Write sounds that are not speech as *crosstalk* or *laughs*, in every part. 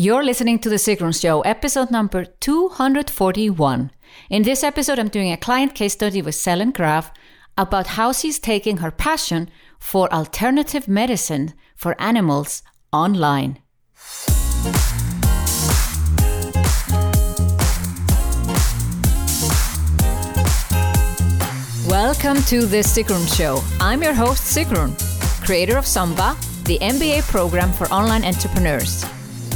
You're listening to The Sigrun Show, episode number 241. In this episode, I'm doing a client case study with Selen Graf about how she's taking her passion for alternative medicine for animals online. Welcome to The Sigrun Show. I'm your host, Sigrun, creator of SUMBA, the MBA program for online entrepreneurs.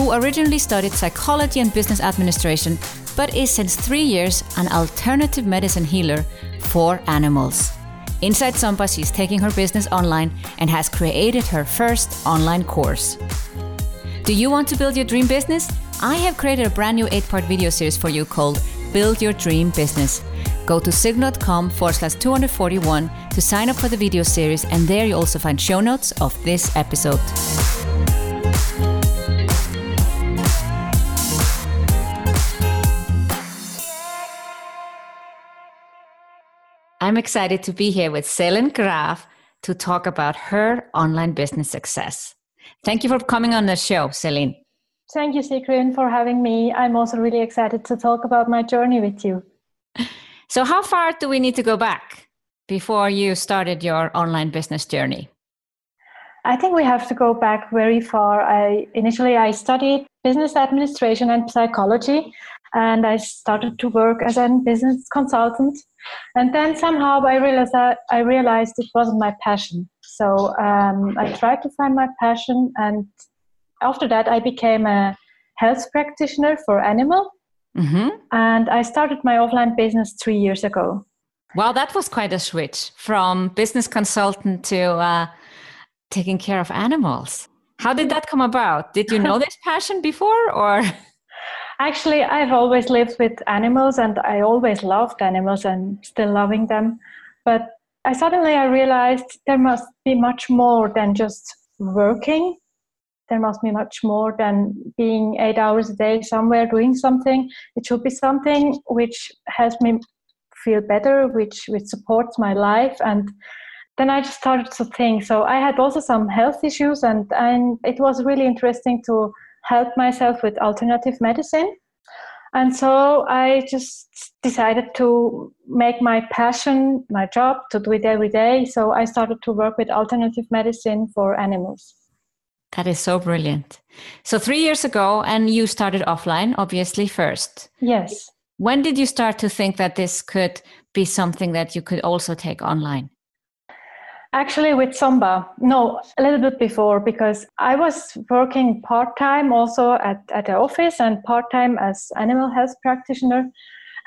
who originally studied psychology and business administration, but is since three years an alternative medicine healer for animals. Inside SUMBA, she's taking her business online and has created her first online course. Do you want to build your dream business? I have created a brand new eight part video series for you called Build Your Dream Business. Go to sigrun.com forward slash 241 to sign up for the video series, and there you also find show notes of this episode. I'm excited to be here with Selen Graf to talk about her online business success. Thank you for coming on the show, Selen. Thank you, Sigrun, for having me. I'm also really excited to talk about my journey with you. *laughs* So, how far do we need to go back before you started your online business journey? I think we have to go back very far. I initially I studied business administration and psychology, and I started to work as a business consultant. And then somehow I realized that I realized it wasn't my passion. So um, I tried to find my passion, and after that I became a health practitioner for animal. Mm-hmm. And I started my offline business three years ago. Well, that was quite a switch from business consultant to uh, taking care of animals. How did that come about? Did you know *laughs* this passion before or? Actually, I've always lived with animals and I always loved animals and still loving them. But I suddenly I realized there must be much more than just working. There must be much more than being eight hours a day somewhere doing something. It should be something which helps me feel better, which which supports my life and then I just started to think. So I had also some health issues, and, and it was really interesting to help myself with alternative medicine. And so I just decided to make my passion my job, to do it every day. So I started to work with alternative medicine for animals. That is so brilliant. So, three years ago, and you started offline, obviously, first. Yes. When did you start to think that this could be something that you could also take online? Actually, with SUMBA, no, a little bit before because I was working part time also at, at the office and part time as animal health practitioner.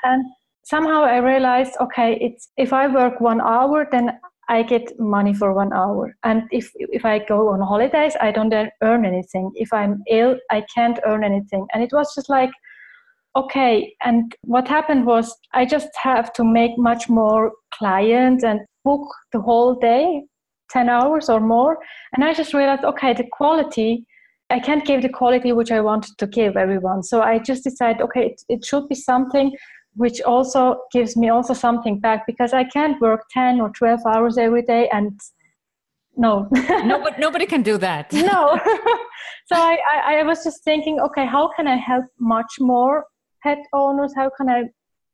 And somehow I realized, okay, it's if I work one hour, then I get money for one hour. And if if I go on holidays, I don't earn anything. If I'm ill, I can't earn anything. And it was just like, okay. And what happened was I just have to make much more clients and book the whole day 10 hours or more. And i just realized okay the quality i can't give the quality which i wanted to give everyone. So i just decided okay it, it should be something which also gives me also something back because i can't work 10 or 12 hours every day and no. *laughs* Nobody, nobody can do that. No. *laughs* *laughs* So I, I, I was just thinking okay how can i help much more pet owners? How can i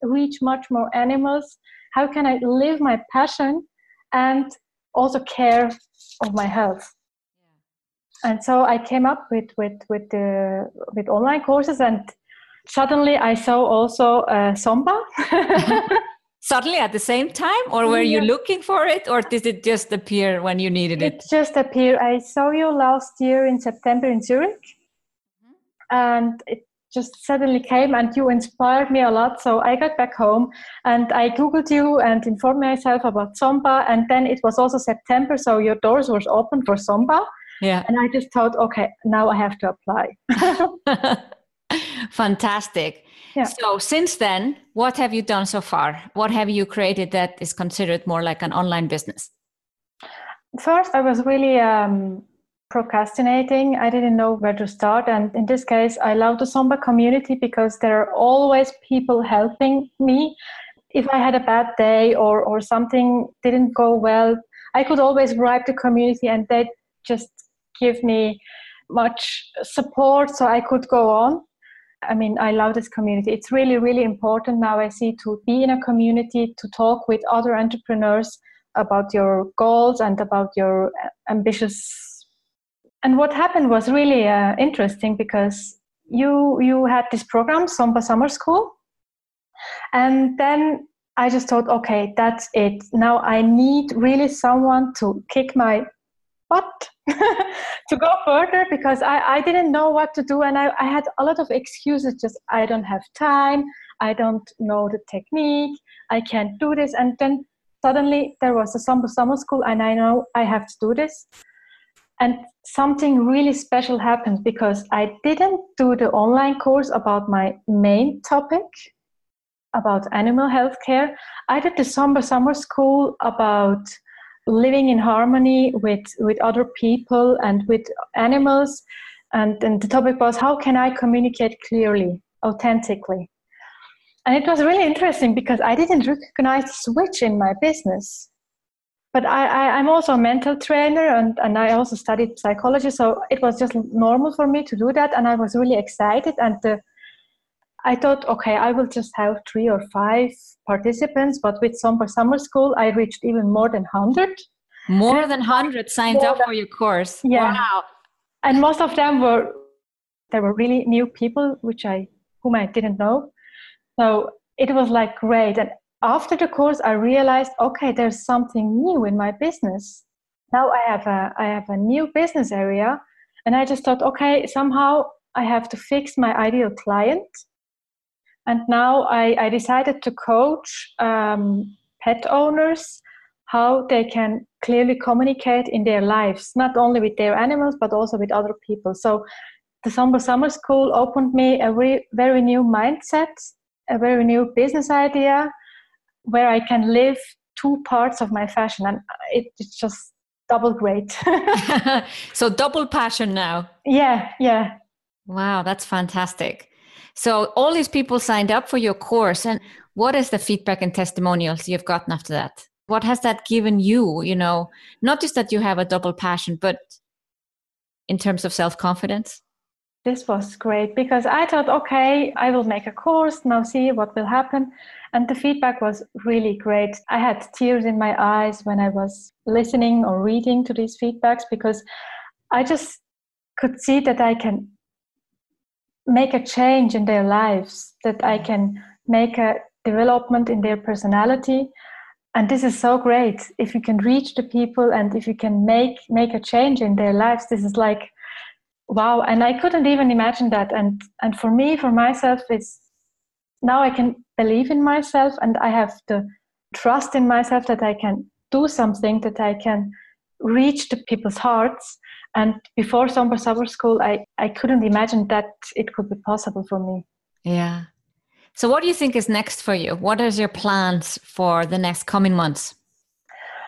reach much more animals? How can i live my passion and also care of my health? And so i came up with with with the with online courses and suddenly i saw also uh, SUMBA *laughs* suddenly at the same time? Or were you looking for it? Or did it just appear when you needed it? It just appeared. I saw you last year in september in zurich. Mm-hmm. and it just suddenly came and you inspired me a lot. So I got back home and I Googled you and informed myself about SUMBA. And then it was also September, so your doors were open for SUMBA. Yeah. And I just thought, okay, now I have to apply. *laughs* Fantastic. Yeah. So since then, what have you done so far? What have you created that is considered more like an online business? First, I was really um, procrastinating. I didn't know where to start. And in this case, I love the SUMBA community because there are always people helping me. If I had a bad day or, or something didn't go well, I could always write the community and they just give me much support so I could go on. I mean, I love this community. It's really, really important now, I see, to be in a community, to talk with other entrepreneurs about your goals and about your ambitious. And what happened was really uh, interesting because you you had this program, SUMBA Summer School, and then I just thought, okay, that's it. Now I need really someone to kick my butt *laughs* to go further because I, I didn't know what to do and I, I had a lot of excuses just I don't have time, I don't know the technique, I can't do this. And then suddenly there was a SUMBA summer school and I know I have to do this. And something really special happened because I didn't do the online course about my main topic about animal health care. I did the SUMBA summer school about living in harmony with with other people and with animals. And, and the topic was how can i communicate clearly authentically? And it was really interesting because i didn't recognize switch in my business but I, I, am also a mental trainer and, and I also studied psychology, so it was just normal for me to do that. And I was really excited. And the, I thought, okay, I will just have three or five participants, but with SUMBA summer school, I reached even more than hundred. More than hundred signed up than, for your course. Yeah. Wow. And most of them were there were really new people, which I whom I didn't know. So it was like great. And after the course, I realized, okay, there's something new in my business. Now I have a I have a new business area, and I just thought, okay, somehow I have to fix my ideal client and now I, I decided to coach um, pet owners how they can clearly communicate in their lives, not only with their animals, but also with other people. So the SUMBA Summer School opened me a very, very new mindset, a very new business idea where I can live two parts of my fashion. And it, it's just double great. *laughs* *laughs* so double passion now. Yeah, yeah. Wow, that's fantastic. So all these people signed up for your course and what is the feedback and testimonials you've gotten after that? What has that given you, you know, not just that you have a double passion, but in terms of self-confidence? This was great because I thought, okay, I will make a course, now see what will happen. And the feedback was really great. I had tears in my eyes when I was listening or reading to these feedbacks because I just could see that I can make a change in their lives, that I can make a development in their personality. And this is so great. If you can reach the people and if you can make make a change in their lives, this is like wow. And I couldn't even imagine that. And and for me, for myself, it's now I can believe in myself and I have the trust in myself that I can do something, that I can reach the people's hearts and before SUMBA Summer School, I, I couldn't imagine that it could be possible for me. Yeah. So, what do you think is next for you? What is your plans for the next coming months?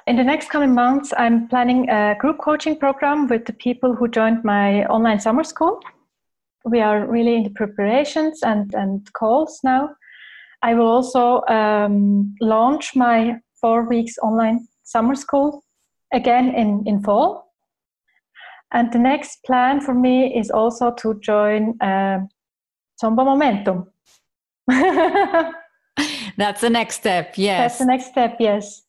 In the next coming months, I'm planning a group coaching program with the people who joined my online summer school. We are really in the preparations and, and calls now. I will also um, launch my four weeks online summer school again in, in fall and the next plan for me is also to join uh, SUMBA Momentum. *laughs* That's the next step, yes. That's the next step, yes.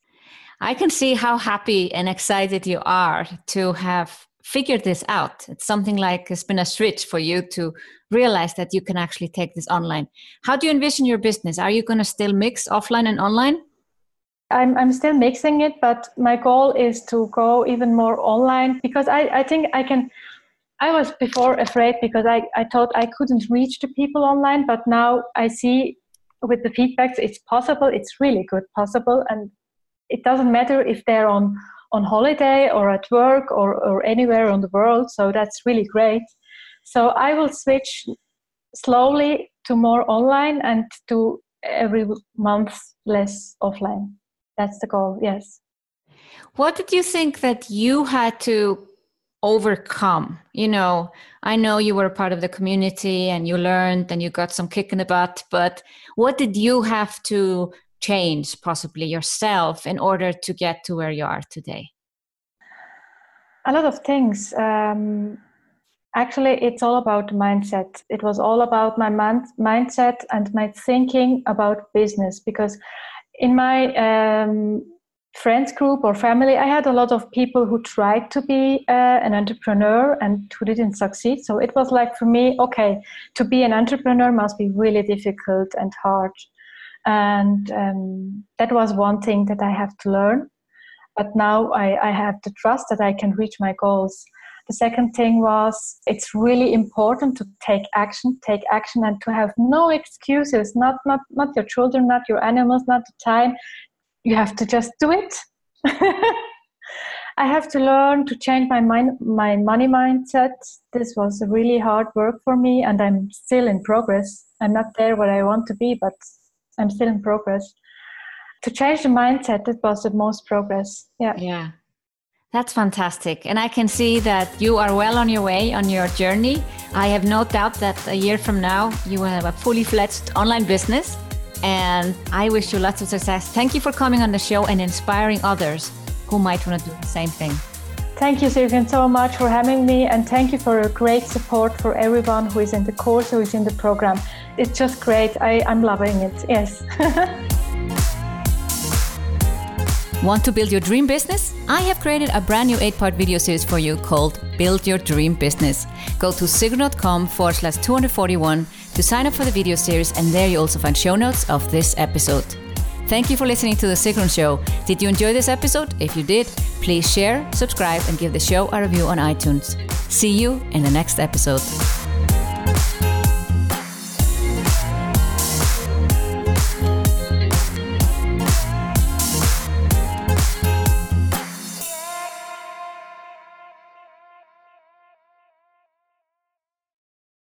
I can see how happy and excited you are to have figured this out. It's something like it's been a switch for you to realize that you can actually take this online. How do you envision your business? Are you going to still mix offline and online? I'm, I'm still mixing it, but my goal is to go even more online because I, I think I can. I was before afraid because I, I thought I couldn't reach the people online, but now I see with the feedbacks it's possible. It's really good possible, and it doesn't matter if they're on on holiday or at work or, or anywhere on the world. So that's really great. So I will switch slowly to more online and to every month less offline. That's the goal, yes. What did you think that you had to overcome? You know, I know you were part of the community and you learned and you got some kick in the butt, but what did you have to change possibly yourself in order to get to where you are today? A lot of things. Um, actually, it's all about mindset. It was all about my man- mindset and my thinking about business because in my um, friends group or family, I had a lot of people who tried to be uh, an entrepreneur and who didn't succeed. So it was like for me, okay, to be an entrepreneur must be really difficult and hard and um, that was one thing that i have to learn. But now I, I have the trust that i can reach my goals. The second thing was it's really important to take action take action and to have no excuses. Not not not your children not your animals not the time. You have to just do it. *laughs* I have to learn to change my mind my money mindset. This was really hard work for me and i'm still in progress. I'm not there where i want to be but I'm still in progress. To change the mindset, that was the most progress. Yeah. Yeah. That's fantastic. And I can see that you are well on your way on your journey. I have no doubt that a year from now, you will have a fully fledged online business. And I wish you lots of success. Thank you for coming on the show and inspiring others who might want to do the same thing. Thank you, Sigrun, so much for having me. And thank you for your great support for everyone who is in the course, who is in the program it's just great. I, I'm loving it. Yes. *laughs* Want to build your dream business? I have created a brand new eight part video series for you called Build Your Dream Business. Go to sigrun.com forward slash 241 to sign up for the video series, and there you also find show notes of this episode. Thank you for listening to The Sigrun Show. Did you enjoy this episode? If you did, please share, subscribe, and give the show a review on iTunes. See you in the next episode.